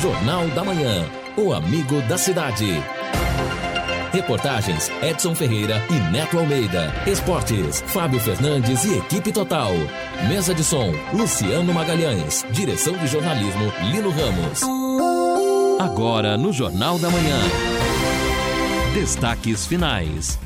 Jornal da Manhã. O amigo da cidade. Reportagens Edson Ferreira e Neto Almeida. Esportes Fábio Fernandes e equipe total. Mesa de som Luciano Magalhães. Direção de jornalismo Lino Ramos. Agora no Jornal da Manhã. Destaques finais.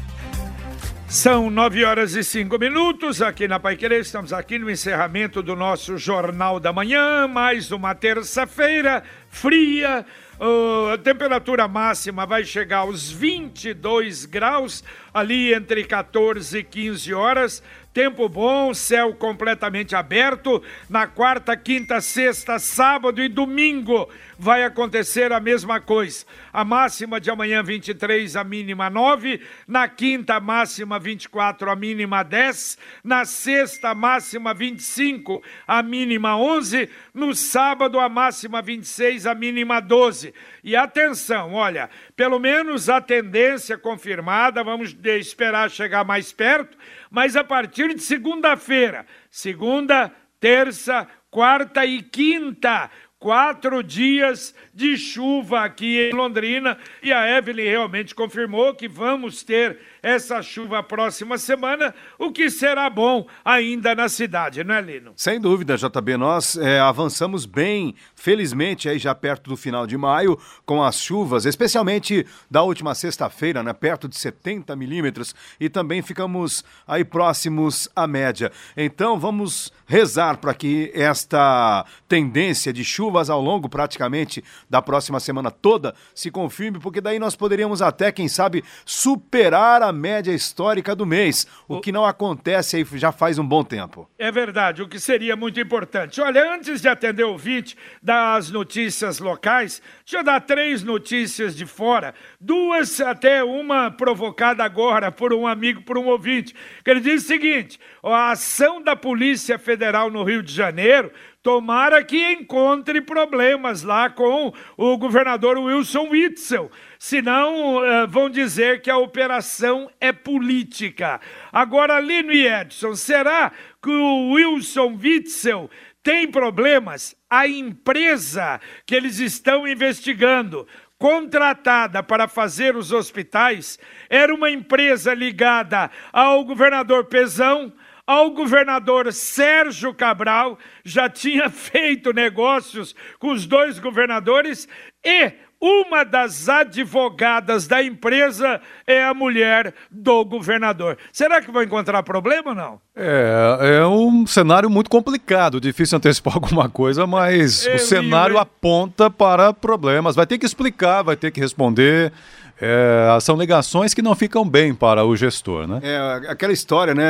São nove horas e cinco minutos aqui na Pai Querer. Estamos aqui no encerramento do nosso Jornal da Manhã. Mais uma terça-feira fria. Uh, a temperatura máxima vai chegar aos 22 graus, ali entre 14 e 15 horas. Tempo bom, céu completamente aberto. Na quarta, quinta, sexta, sábado e domingo vai acontecer a mesma coisa. A máxima de amanhã 23, a mínima 9. Na quinta, máxima 24, a mínima 10. Na sexta, máxima 25, a mínima 11. No sábado, a máxima 26, a mínima 12. E atenção, olha, pelo menos a tendência confirmada, vamos esperar chegar mais perto mas a partir de segunda-feira, segunda, terça, quarta e quinta, quatro dias de chuva aqui em Londrina e a Evelyn realmente confirmou que vamos ter essa chuva próxima semana, o que será bom ainda na cidade, não é, Lino? Sem dúvida, JB. Nós é, avançamos bem, felizmente, aí já perto do final de maio, com as chuvas, especialmente da última sexta-feira, né, perto de 70 milímetros, e também ficamos aí próximos à média. Então, vamos rezar para que esta tendência de chuvas ao longo praticamente da próxima semana toda se confirme, porque daí nós poderíamos até, quem sabe, superar a média histórica do mês, o, o que não acontece aí já faz um bom tempo. É verdade, o que seria muito importante. Olha, antes de atender o vídeo das notícias locais, deixa eu dar três notícias de fora, duas até uma provocada agora por um amigo, por um ouvinte, que ele diz o seguinte: a ação da Polícia Federal no Rio de Janeiro Tomara que encontre problemas lá com o governador Wilson Witzel. Senão uh, vão dizer que a operação é política. Agora, Lino e Edson, será que o Wilson Witzel tem problemas? A empresa que eles estão investigando contratada para fazer os hospitais era uma empresa ligada ao governador Pezão, ao governador Sérgio Cabral, já tinha feito negócios com os dois governadores e uma das advogadas da empresa é a mulher do governador. Será que vai encontrar problema ou não? É, é um cenário muito complicado, difícil antecipar alguma coisa, mas Eu o cenário aponta para problemas. Vai ter que explicar, vai ter que responder. É, são ligações que não ficam bem para o gestor, né? É aquela história, né?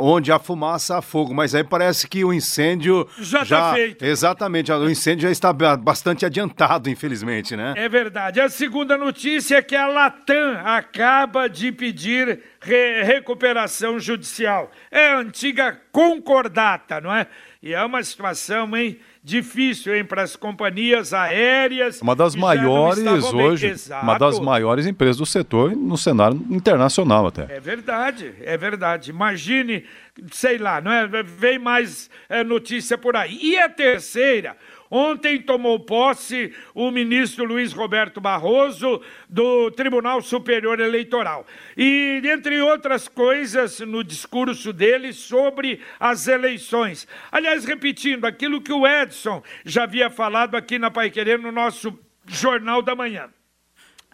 Onde há fumaça, há fogo. Mas aí parece que o incêndio. Já está feito. Exatamente, o incêndio já está bastante adiantado, infelizmente, né? É verdade. A segunda notícia é que a Latam acaba de pedir re recuperação judicial. É a antiga concordata, não é? E é uma situação, hein? difícil, hein, para as companhias aéreas. Uma das maiores hoje, uma das maiores empresas do setor no cenário internacional até. É verdade, é verdade. Imagine, sei lá, não é? Vem mais é, notícia por aí. E a terceira, Ontem tomou posse o ministro Luiz Roberto Barroso do Tribunal Superior Eleitoral. E, entre outras coisas, no discurso dele sobre as eleições. Aliás, repetindo aquilo que o Edson já havia falado aqui na Pai Querer no nosso Jornal da Manhã.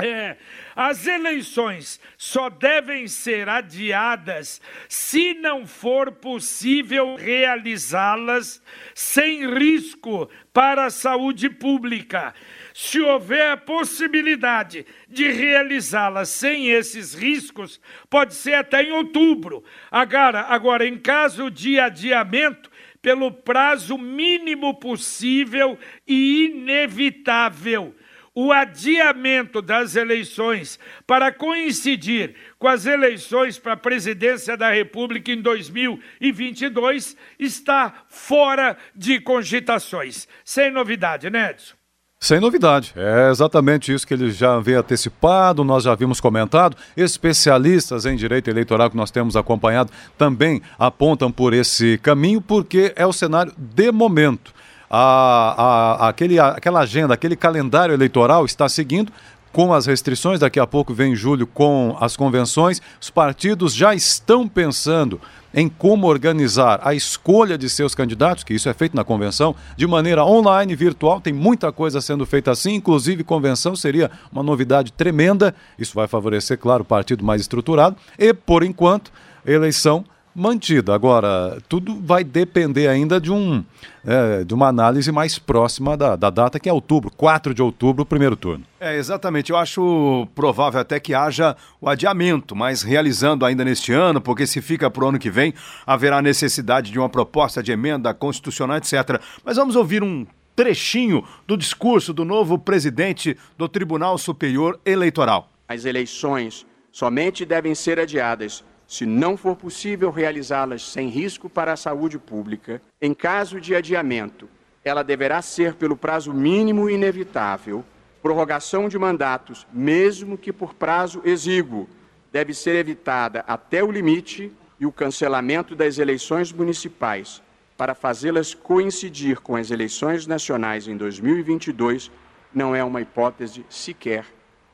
É, as eleições só devem ser adiadas se não for possível realizá-las sem risco para a saúde pública. Se houver a possibilidade de realizá-las sem esses riscos, pode ser até em outubro. Agora, agora em caso de adiamento, pelo prazo mínimo possível e inevitável o adiamento das eleições para coincidir com as eleições para a presidência da República em 2022 está fora de cogitações. Sem novidade, né, Edson? Sem novidade, é exatamente isso que ele já havia antecipado, nós já havíamos comentado. Especialistas em direito eleitoral que nós temos acompanhado também apontam por esse caminho, porque é o cenário de momento. A, a, aquele, aquela agenda, aquele calendário eleitoral está seguindo com as restrições, daqui a pouco vem julho com as convenções. Os partidos já estão pensando em como organizar a escolha de seus candidatos, que isso é feito na convenção, de maneira online, virtual. Tem muita coisa sendo feita assim, inclusive convenção seria uma novidade tremenda. Isso vai favorecer, claro, o partido mais estruturado. E, por enquanto, eleição mantida. Agora, tudo vai depender ainda de, um, é, de uma análise mais próxima da, da data, que é outubro, 4 de outubro, o primeiro turno. É, exatamente. Eu acho provável até que haja o adiamento, mas realizando ainda neste ano, porque se fica para o ano que vem, haverá necessidade de uma proposta de emenda constitucional, etc. Mas vamos ouvir um trechinho do discurso do novo presidente do Tribunal Superior Eleitoral. As eleições somente devem ser adiadas se não for possível realizá-las sem risco para a saúde pública, em caso de adiamento, ela deverá ser pelo prazo mínimo inevitável. Prorrogação de mandatos, mesmo que por prazo exíguo, deve ser evitada até o limite e o cancelamento das eleições municipais para fazê-las coincidir com as eleições nacionais em 2022 não é uma hipótese sequer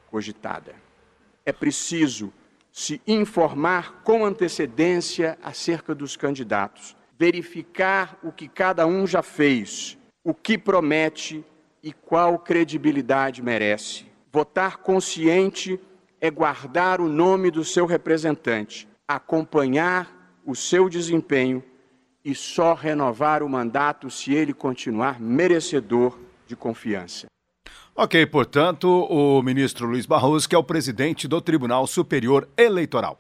cogitada. É preciso se informar com antecedência acerca dos candidatos, verificar o que cada um já fez, o que promete e qual credibilidade merece. Votar consciente é guardar o nome do seu representante, acompanhar o seu desempenho e só renovar o mandato se ele continuar merecedor de confiança. Ok, portanto, o ministro Luiz Barroso, que é o presidente do Tribunal Superior Eleitoral.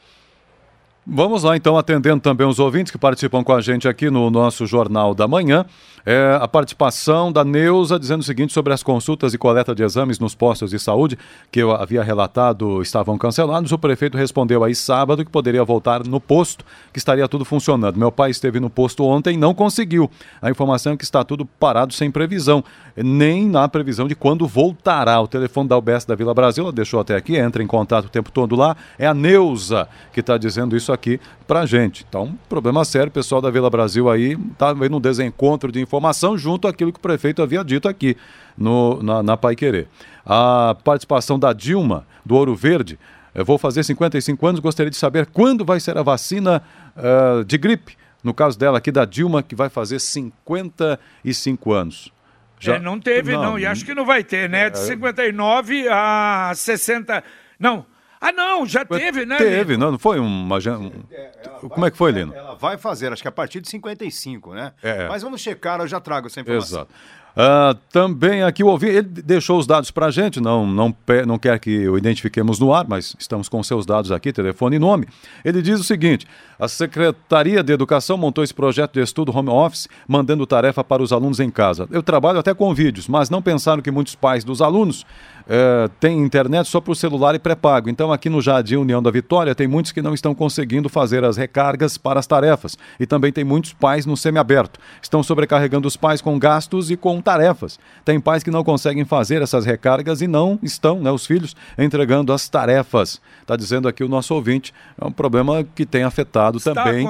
Vamos lá, então, atendendo também os ouvintes que participam com a gente aqui no nosso Jornal da Manhã. É, a participação da Neuza dizendo o seguinte sobre as consultas e coleta de exames nos postos de saúde que eu havia relatado estavam cancelados. O prefeito respondeu aí sábado que poderia voltar no posto, que estaria tudo funcionando. Meu pai esteve no posto ontem e não conseguiu. A informação é que está tudo parado sem previsão, nem na previsão de quando voltará. O telefone da UBS da Vila Brasil, ela deixou até aqui, entra em contato o tempo todo lá. É a Neuza que está dizendo isso aqui pra gente. Então, problema sério, pessoal da Vila Brasil aí está vendo um desencontro de informação junto àquilo que o prefeito havia dito aqui no, na, na Pai Querer. A participação da Dilma, do Ouro Verde, eu vou fazer 55 anos, gostaria de saber quando vai ser a vacina uh, de gripe. No caso dela aqui, da Dilma, que vai fazer 55 anos. Já... É, não teve, não, não, e acho que não vai ter, né? De 59 é. a 60. Não, ah, não, já teve, né? Teve, não, não foi uma. Um... Como é que foi, Lino? Ela vai fazer, acho que a partir de 55, né? É. Mas vamos checar, eu já trago essa informação. Exato. Uh, também aqui o ouvinte, ele deixou os dados para a gente, não, não, não quer que o identifiquemos no ar, mas estamos com seus dados aqui, telefone e nome. Ele diz o seguinte: a Secretaria de Educação montou esse projeto de estudo home office, mandando tarefa para os alunos em casa. Eu trabalho até com vídeos, mas não pensaram que muitos pais dos alunos é, tem internet só para o celular e pré-pago. Então, aqui no Jardim União da Vitória, tem muitos que não estão conseguindo fazer as recargas para as tarefas. E também tem muitos pais no semiaberto. Estão sobrecarregando os pais com gastos e com tarefas. Tem pais que não conseguem fazer essas recargas e não estão, né, os filhos, entregando as tarefas. Está dizendo aqui o nosso ouvinte. É um problema que tem afetado Está também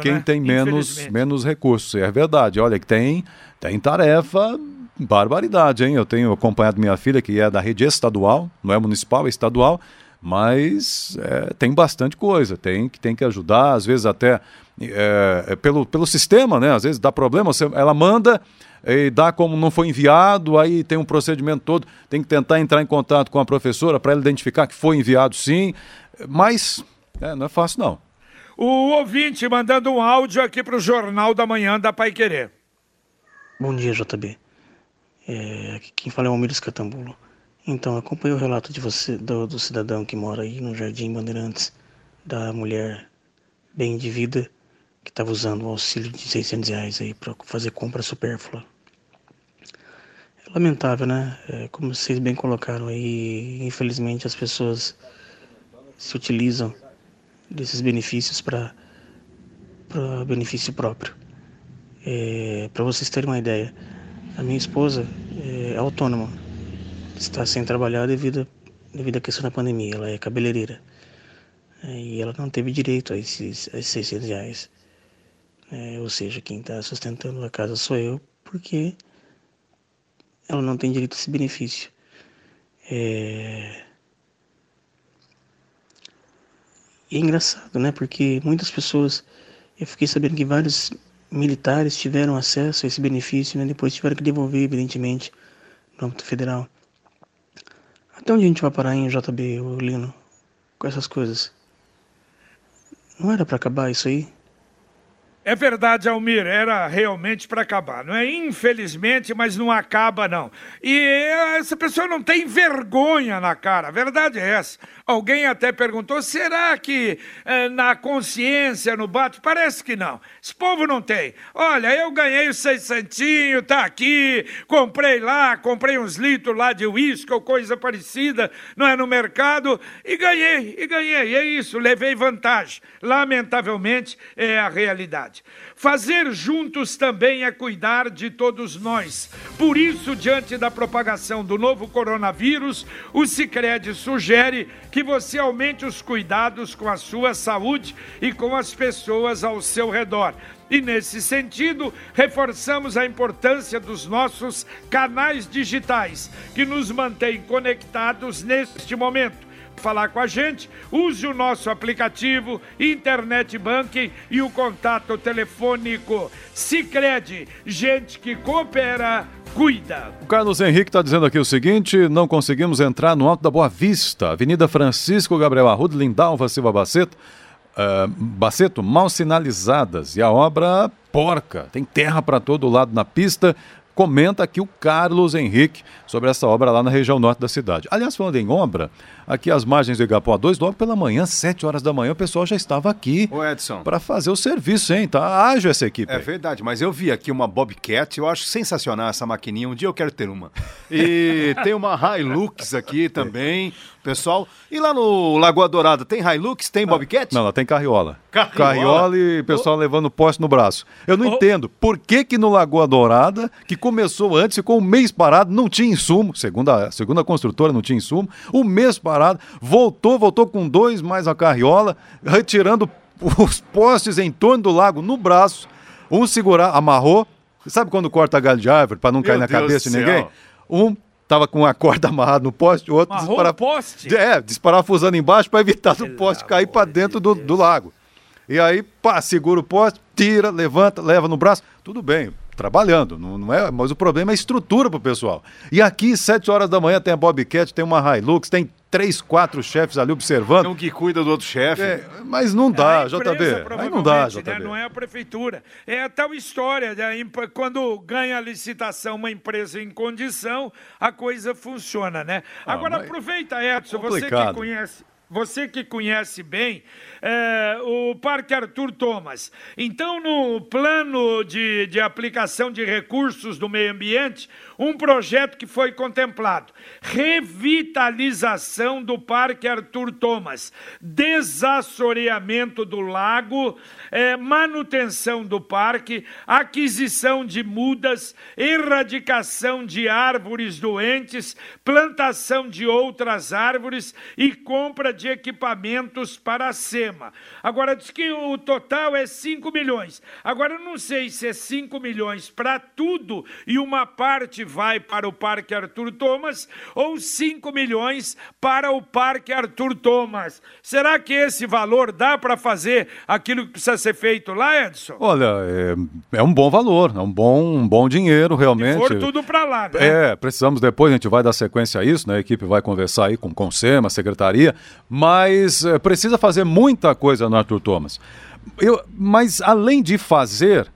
quem né? tem menos, menos recursos. É verdade. Olha, que tem, tem tarefa barbaridade, hein? Eu tenho acompanhado minha filha, que é da rede estadual, não é municipal, é estadual, mas é, tem bastante coisa, tem que, tem que ajudar, às vezes até é, é pelo, pelo sistema, né? Às vezes dá problema, você, ela manda e dá como não foi enviado, aí tem um procedimento todo, tem que tentar entrar em contato com a professora para ela identificar que foi enviado sim, mas é, não é fácil não. O ouvinte mandando um áudio aqui para o Jornal da Manhã da Pai Querer. Bom dia, JB. É, quem fala é o Almir Catambulo. Então, acompanhei o relato de você, do, do, cidadão que mora aí no Jardim Bandeirantes, da mulher bem de vida que estava usando o auxílio de 600 reais aí para fazer compra supérflua. É lamentável, né? É, como vocês bem colocaram aí, infelizmente as pessoas se utilizam desses benefícios para benefício próprio. É, para vocês terem uma ideia, a minha esposa é autônoma, está sem trabalhar devido, devido à questão da pandemia. Ela é cabeleireira é, e ela não teve direito a esses, a esses 600 reais. É, ou seja, quem está sustentando a casa sou eu, porque ela não tem direito a esse benefício. É... E é engraçado, né? Porque muitas pessoas, eu fiquei sabendo que vários militares tiveram acesso a esse benefício, né? Depois tiveram que devolver, evidentemente, no âmbito federal. Até onde a gente vai parar em JB, Lino, com essas coisas? Não era para acabar isso aí? É verdade, Almir, era realmente para acabar. Não é infelizmente, mas não acaba não. E essa pessoa não tem vergonha na cara. A verdade é essa. Alguém até perguntou: será que eh, na consciência, no bate? Parece que não. Esse povo não tem. Olha, eu ganhei o seicentinho, tá aqui, comprei lá, comprei uns litros lá de uísque ou coisa parecida, não é no mercado, e ganhei, e ganhei. É isso, levei vantagem. Lamentavelmente, é a realidade. Fazer juntos também é cuidar de todos nós. Por isso, diante da propagação do novo coronavírus, o Sicredi sugere que você aumente os cuidados com a sua saúde e com as pessoas ao seu redor. E nesse sentido, reforçamos a importância dos nossos canais digitais, que nos mantêm conectados neste momento falar com a gente, use o nosso aplicativo, internet banking e o contato telefônico. Sicredi, gente que coopera, cuida. O Carlos Henrique está dizendo aqui o seguinte: não conseguimos entrar no Alto da Boa Vista, Avenida Francisco Gabriel Arruda, Lindalva Silva Baceto. Uh, Baceto, mal sinalizadas e a obra porca. Tem terra para todo lado na pista, comenta aqui o Carlos Henrique sobre essa obra lá na região norte da cidade. Aliás, falando em obra, aqui às margens do Igapuá 2, logo pela manhã, 7 horas da manhã, o pessoal já estava aqui para fazer o serviço, hein? Tá ágil essa equipe. É aí. verdade, mas eu vi aqui uma Bobcat, eu acho sensacional essa maquininha, um dia eu quero ter uma. E tem uma Hilux aqui também, pessoal. E lá no Lagoa Dourada, tem Hilux, tem Bobcat? Não, lá tem carriola. Carriola, carriola e pessoal oh. levando poste no braço. Eu não oh. entendo por que que no Lagoa Dourada, que começou antes, ficou um mês parado, não tinha insumo, segundo a, segundo a construtora não tinha insumo, um mês parado, voltou, voltou com dois mais a carriola, retirando os postes em torno do lago no braço, um segurar, amarrou, sabe quando corta galho de árvore para não Meu cair na Deus cabeça de ninguém? Um tava com a corda amarrada no poste, o outro disparar... poste? É, desparafusando embaixo para evitar o poste cair para dentro do, do lago. E aí, pá, segura o poste, tira, levanta, leva no braço, tudo bem trabalhando, não, não, é, mas o problema é a estrutura para o pessoal. E aqui, sete horas da manhã, tem a Bobcat, tem uma Hilux, tem três, quatro chefes ali observando. Tem um que cuida do outro chefe. É, mas não dá, é JB. Aí não dá, JB. Né? Não é a prefeitura. É a tal história, né? quando ganha a licitação uma empresa em condição, a coisa funciona, né? Ah, Agora aproveita, Edson, complicado. você que conhece você que conhece bem é, o Parque Arthur Thomas. Então, no plano de, de aplicação de recursos do meio ambiente, um projeto que foi contemplado: revitalização do Parque Arthur Thomas, desassoreamento do lago, é, manutenção do parque, aquisição de mudas, erradicação de árvores doentes, plantação de outras árvores e compra de equipamentos para a SEMA. Agora, diz que o total é 5 milhões. Agora, eu não sei se é 5 milhões para tudo e uma parte vai para o Parque Arthur Thomas ou 5 milhões para o Parque Arthur Thomas. Será que esse valor dá para fazer aquilo que precisa ser feito lá, Edson? Olha, é, é um bom valor, é um bom, um bom dinheiro, realmente. Se for tudo para lá, né? É, precisamos depois, a gente vai dar sequência a isso, né? A equipe vai conversar aí com o Consema, a secretaria, mas é, precisa fazer muita coisa no Arthur Thomas. Eu, mas além de fazer,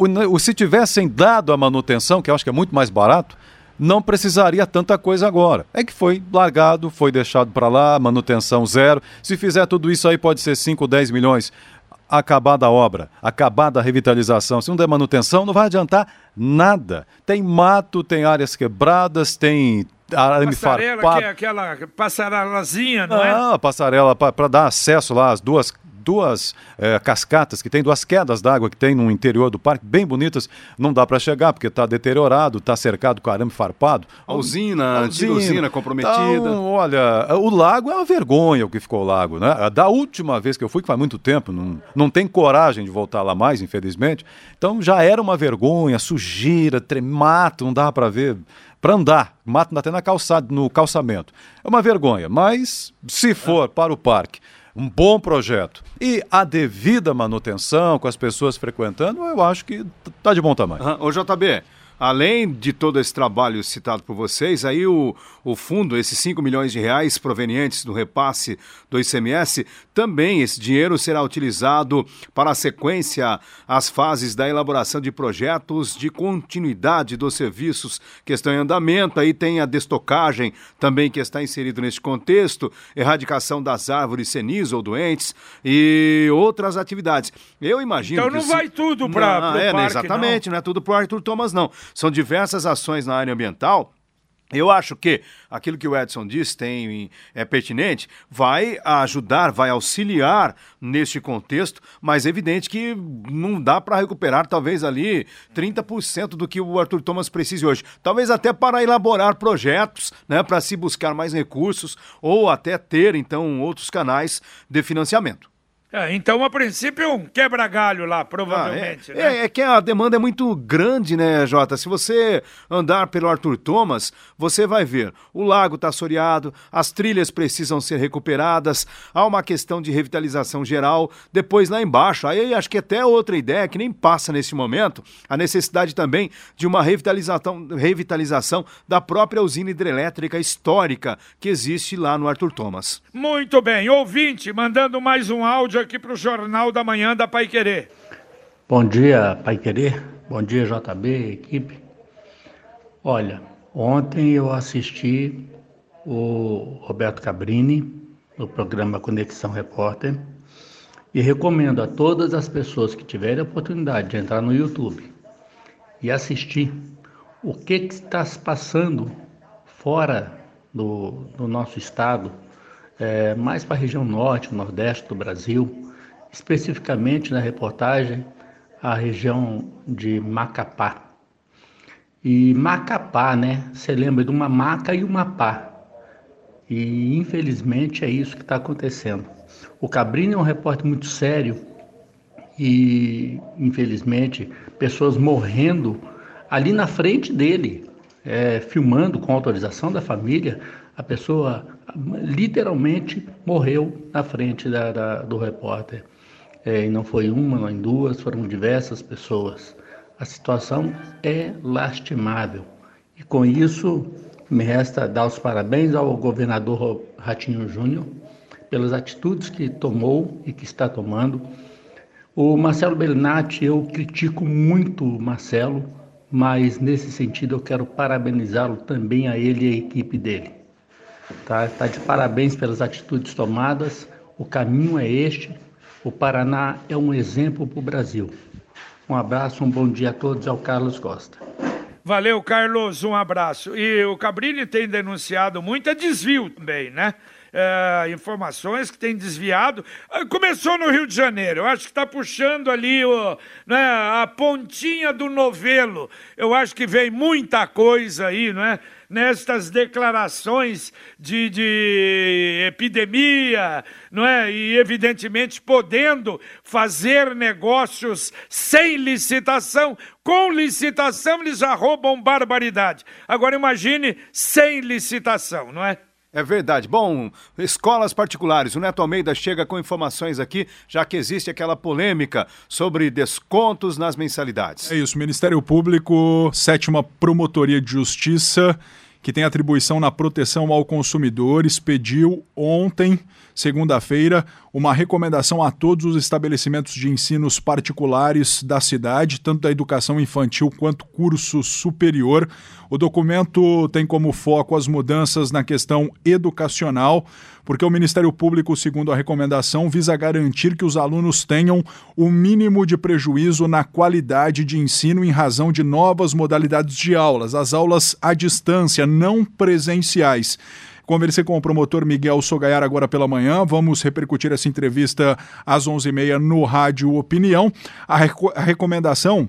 o, se tivessem dado a manutenção, que eu acho que é muito mais barato, não precisaria tanta coisa agora. É que foi largado, foi deixado para lá, manutenção zero. Se fizer tudo isso aí, pode ser 5, 10 milhões. Acabada a obra, acabada a revitalização, se não der manutenção, não vai adiantar nada. Tem mato, tem áreas quebradas, tem arame passarela, farpado. Que é aquela passarelazinha, não, não é? Não, passarela para dar acesso lá às duas duas é, cascatas que tem, duas quedas d'água que tem no interior do parque, bem bonitas, não dá para chegar porque está deteriorado, está cercado com arame farpado. A usina, a antiga usina comprometida. Então, olha, o lago é uma vergonha o que ficou o lago, né? Da última vez que eu fui, que faz muito tempo, não, não tem coragem de voltar lá mais, infelizmente. Então já era uma vergonha, sujeira, tremato, não dava para ver para andar, mato até na calçada, no calçamento. É uma vergonha, mas se for para o parque um bom projeto e a devida manutenção com as pessoas frequentando, eu acho que está de bom tamanho. Uhum. Ô JB, Além de todo esse trabalho citado por vocês, aí o, o fundo, esses 5 milhões de reais provenientes do repasse do ICMS, também esse dinheiro será utilizado para a sequência, as fases da elaboração de projetos de continuidade dos serviços que estão em andamento. Aí tem a destocagem também que está inserido neste contexto, erradicação das árvores senis ou doentes e outras atividades. Eu imagino. Então não se... vai tudo para o é, parque, Exatamente, não. não é tudo para o Arthur Thomas, não. São diversas ações na área ambiental. Eu acho que aquilo que o Edson disse tem, é pertinente, vai ajudar, vai auxiliar neste contexto, mas é evidente que não dá para recuperar talvez ali 30% do que o Arthur Thomas precise hoje. Talvez até para elaborar projetos, né, para se buscar mais recursos ou até ter então outros canais de financiamento. É, então, a princípio, um quebra-galho lá, provavelmente. Ah, é, né? é, é, que a demanda é muito grande, né, Jota? Se você andar pelo Arthur Thomas, você vai ver o lago está assoreado, as trilhas precisam ser recuperadas, há uma questão de revitalização geral. Depois, lá embaixo, aí acho que até outra ideia que nem passa nesse momento, a necessidade também de uma revitalização, revitalização da própria usina hidrelétrica histórica que existe lá no Arthur Thomas. Muito bem, ouvinte, mandando mais um áudio aqui para o Jornal da Manhã da Pai Querer. Bom dia, Pai Querer. Bom dia, JB, equipe. Olha, ontem eu assisti o Roberto Cabrini no programa Conexão Repórter e recomendo a todas as pessoas que tiverem a oportunidade de entrar no YouTube e assistir o que, que está se passando fora do, do nosso estado, é, mais para a região norte, nordeste do Brasil, especificamente na reportagem a região de Macapá. E Macapá, né? Você lembra de uma maca e uma pá. E infelizmente é isso que está acontecendo. O Cabrini é um repórter muito sério e infelizmente pessoas morrendo ali na frente dele, é, filmando com autorização da família, a pessoa literalmente morreu na frente da, da, do repórter. É, e não foi uma, não duas, foram diversas pessoas. A situação é lastimável. E com isso, me resta dar os parabéns ao governador Ratinho Júnior pelas atitudes que tomou e que está tomando. O Marcelo Bellinati, eu critico muito o Marcelo, mas nesse sentido eu quero parabenizá-lo também a ele e a equipe dele. Tá, tá de parabéns pelas atitudes tomadas. O caminho é este. O Paraná é um exemplo para o Brasil. Um abraço, um bom dia a todos. É o Carlos Costa. Valeu, Carlos. Um abraço. E o Cabrini tem denunciado muito desvio também, né? É, informações que tem desviado. Ah, começou no Rio de Janeiro, eu acho que está puxando ali o, né, a pontinha do novelo. Eu acho que vem muita coisa aí, não é? Nestas declarações de, de epidemia, não é? E evidentemente podendo fazer negócios sem licitação, com licitação eles já roubam barbaridade. Agora imagine sem licitação, não é? É verdade. Bom, escolas particulares. O Neto Almeida chega com informações aqui, já que existe aquela polêmica sobre descontos nas mensalidades. É isso. Ministério Público, sétima Promotoria de Justiça, que tem atribuição na proteção ao consumidor, expediu ontem segunda-feira, uma recomendação a todos os estabelecimentos de ensinos particulares da cidade, tanto da educação infantil quanto curso superior. O documento tem como foco as mudanças na questão educacional, porque o Ministério Público, segundo a recomendação, visa garantir que os alunos tenham o mínimo de prejuízo na qualidade de ensino em razão de novas modalidades de aulas, as aulas à distância, não presenciais. Conversei com o promotor Miguel Sogaiar agora pela manhã. Vamos repercutir essa entrevista às 11h30 no Rádio Opinião. A, reco a recomendação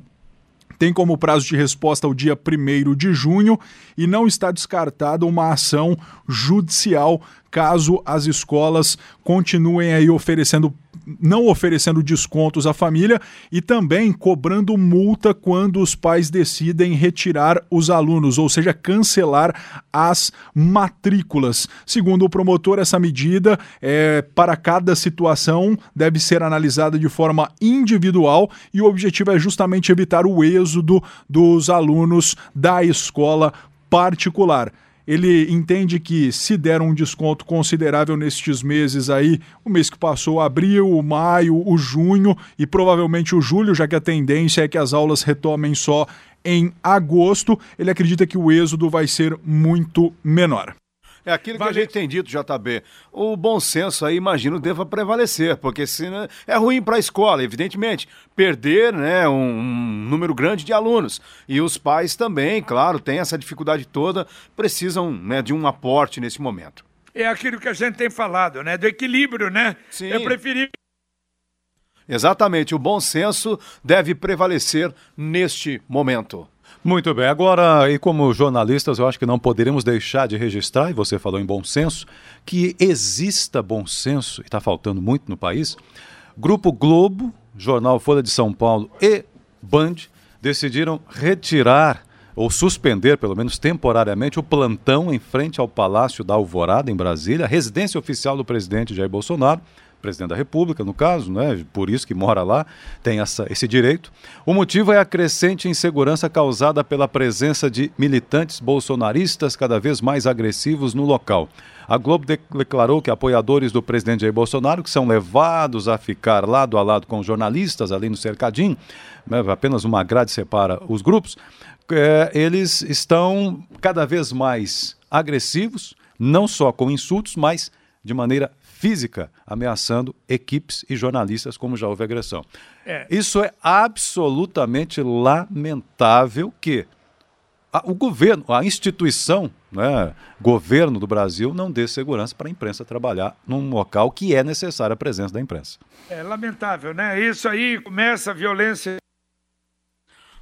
tem como prazo de resposta o dia 1 de junho e não está descartada uma ação judicial caso as escolas continuem aí oferecendo não oferecendo descontos à família e também cobrando multa quando os pais decidem retirar os alunos, ou seja, cancelar as matrículas. Segundo o promotor, essa medida é, para cada situação deve ser analisada de forma individual e o objetivo é justamente evitar o êxodo dos alunos da escola particular ele entende que se der um desconto considerável nestes meses aí, o mês que passou, abril, o maio, o junho e provavelmente o julho, já que a tendência é que as aulas retomem só em agosto, ele acredita que o êxodo vai ser muito menor. É aquilo que a gente tem dito, JB. O bom senso aí, imagino, deva prevalecer, porque se é ruim para a escola, evidentemente. Perder né, um, um, número grande de alunos. E os pais também, claro, têm essa dificuldade toda, precisam né, de um aporte nesse momento. É aquilo que a gente tem falado, né? Do equilíbrio, né? Sim. É preferível Exatamente, o bom senso deve prevalecer neste momento. Muito bem, agora, e como jornalistas, eu acho que não poderíamos deixar de registrar, e você falou em bom senso, que exista bom senso, e está faltando muito no país. Grupo Globo, Jornal Folha de São Paulo e Band decidiram retirar ou suspender, pelo menos temporariamente, o plantão em frente ao Palácio da Alvorada, em Brasília, residência oficial do presidente Jair Bolsonaro presidente da República, no caso, né? por isso que mora lá, tem essa, esse direito. O motivo é a crescente insegurança causada pela presença de militantes bolsonaristas cada vez mais agressivos no local. A Globo declarou que apoiadores do presidente Jair Bolsonaro, que são levados a ficar lado a lado com jornalistas ali no cercadinho, né? apenas uma grade separa os grupos, é, eles estão cada vez mais agressivos, não só com insultos, mas de maneira física, ameaçando equipes e jornalistas, como já houve agressão. É. Isso é absolutamente lamentável que a, o governo, a instituição, né, governo do Brasil, não dê segurança para a imprensa trabalhar num local que é necessária a presença da imprensa. É lamentável, né? Isso aí começa a violência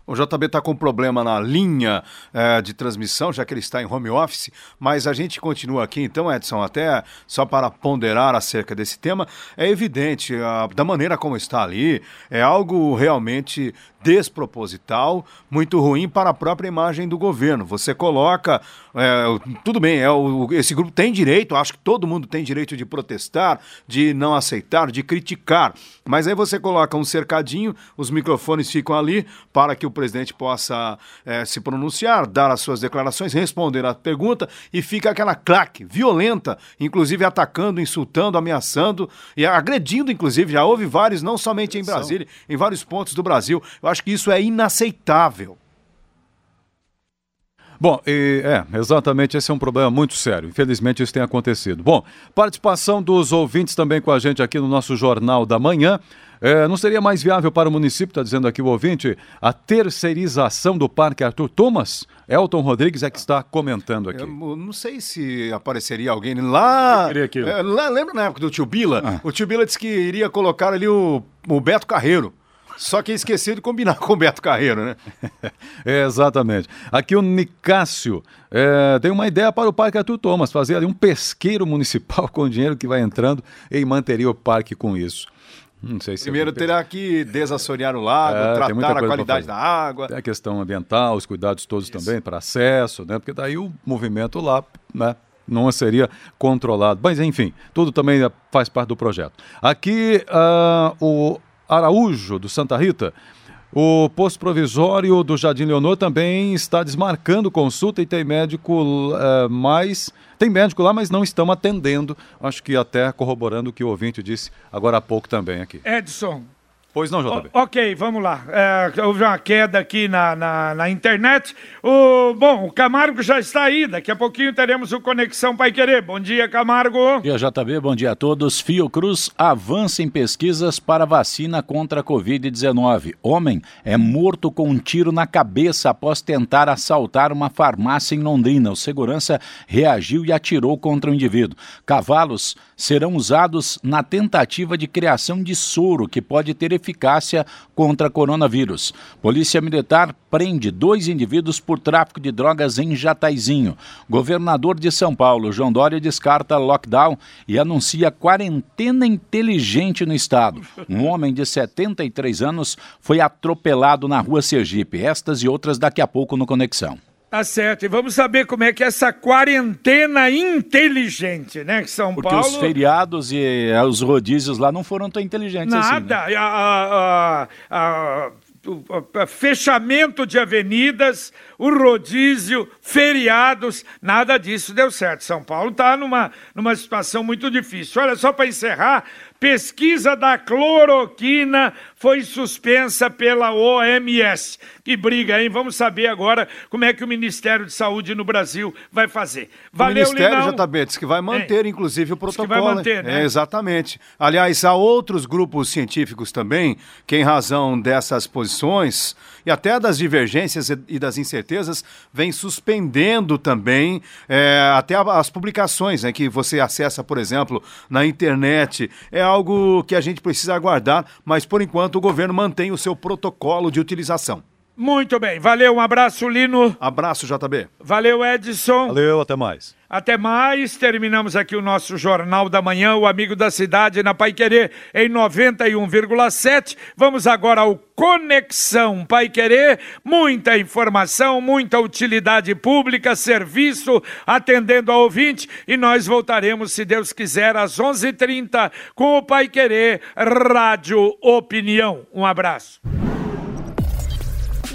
o JB está com problema na linha é, de transmissão, já que ele está em home office, mas a gente continua aqui então, Edson, até só para ponderar acerca desse tema. É evidente, a, da maneira como está ali, é algo realmente desproposital, muito ruim para a própria imagem do governo. Você coloca, é, tudo bem, é, o, esse grupo tem direito, acho que todo mundo tem direito de protestar, de não aceitar, de criticar, mas aí você coloca um cercadinho, os microfones ficam ali para que o presidente possa é, se pronunciar, dar as suas declarações, responder à pergunta e fica aquela claque violenta, inclusive atacando, insultando, ameaçando e agredindo, inclusive, já houve vários, não somente em Brasília, em vários pontos do Brasil. Eu acho que isso é inaceitável. Bom, e, é, exatamente, esse é um problema muito sério. Infelizmente isso tem acontecido. Bom, participação dos ouvintes também com a gente aqui no nosso Jornal da Manhã. É, não seria mais viável para o município, está dizendo aqui o ouvinte, a terceirização do Parque Arthur Thomas? Elton Rodrigues é que está comentando aqui. Eu não sei se apareceria alguém lá. É, lá lembra na época do tio Bila? Ah. O tio Bila disse que iria colocar ali o, o Beto Carreiro. Só que esqueceu de combinar com o Beto Carreiro, né? é, exatamente. Aqui o Nicásio é, tem uma ideia para o Parque Arthur Thomas, fazer ali um pesqueiro municipal com o dinheiro que vai entrando e manteria o parque com isso. Não sei se Primeiro terá que desassorear o lago, é, tratar a qualidade da água. Tem a questão ambiental, os cuidados todos Isso. também para acesso, né? Porque daí o movimento lá, né? Não seria controlado. Mas, enfim, tudo também faz parte do projeto. Aqui, uh, o Araújo, do Santa Rita, o posto provisório do Jardim Leonor também está desmarcando consulta e tem médico uh, mais. Tem médico lá, mas não estão atendendo. Acho que até corroborando o que o ouvinte disse agora há pouco também aqui. Edson, Pois não, JB. O, ok, vamos lá. É, houve uma queda aqui na, na, na, internet. O, bom, o Camargo já está aí. Daqui a pouquinho teremos o Conexão Pai Querer. Bom dia, Camargo. Bom dia, JB. Bom dia a todos. Fiocruz avança em pesquisas para vacina contra a Covid-19. Homem é morto com um tiro na cabeça após tentar assaltar uma farmácia em Londrina. O segurança reagiu e atirou contra o indivíduo. Cavalos serão usados na tentativa de criação de soro que pode ter eficácia contra coronavírus. Polícia Militar prende dois indivíduos por tráfico de drogas em Jataizinho. Governador de São Paulo, João Dória, descarta lockdown e anuncia quarentena inteligente no estado. Um homem de 73 anos foi atropelado na rua Sergipe. Estas e outras daqui a pouco no Conexão. Tá certo. E vamos saber como é que é essa quarentena inteligente, né? Que São Porque Paulo. Porque os feriados e eh, os rodízios lá não foram tão inteligentes Nada. assim. Nada. Né? A, a, a, fechamento de avenidas, o rodízio, feriados, nada disso deu certo. São Paulo está numa, numa situação muito difícil. Olha, só para encerrar, Pesquisa da cloroquina foi suspensa pela OMS. Que briga, hein? Vamos saber agora como é que o Ministério de Saúde no Brasil vai fazer. Valeu, o Ministério, Linão. JB, diz que vai manter, é. inclusive, o protocolo. Diz que vai manter, né? É, exatamente. Aliás, há outros grupos científicos também que, em razão dessas posições e até das divergências e das incertezas, vem suspendendo também é, até as publicações né, que você acessa, por exemplo, na internet. É algo que a gente precisa aguardar, mas por enquanto o governo mantém o seu protocolo de utilização. Muito bem, valeu, um abraço, Lino. Abraço, JB. Valeu, Edson. Valeu, até mais. Até mais, terminamos aqui o nosso Jornal da Manhã, o Amigo da Cidade na Pai Querer em 91,7. Vamos agora ao Conexão Pai Querer, muita informação, muita utilidade pública, serviço, atendendo ao ouvinte e nós voltaremos, se Deus quiser, às 11:30 h 30 com o Pai Querer Rádio Opinião. Um abraço.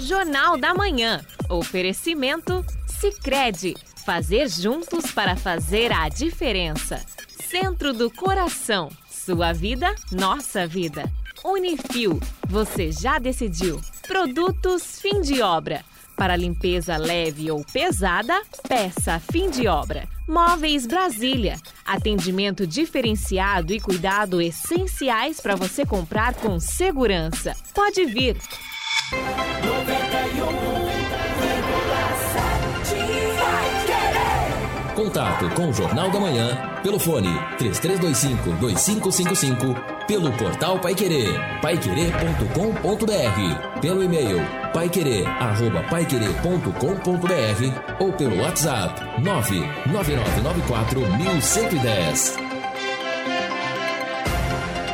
Jornal da Manhã. Oferecimento Sicredi. Fazer juntos para fazer a diferença. Centro do Coração. Sua vida, nossa vida. Unifil. Você já decidiu. Produtos fim de obra. Para limpeza leve ou pesada, peça fim de obra. Móveis Brasília. Atendimento diferenciado e cuidado essenciais para você comprar com segurança. Pode vir. Contato com o Jornal da Manhã pelo fone 3325-2555, pelo portal Paiquerê, paiquerê.com.br, pelo e-mail paiquerê.com.br ou pelo WhatsApp 99994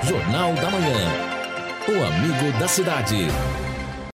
Jornal da Manhã. O amigo da cidade.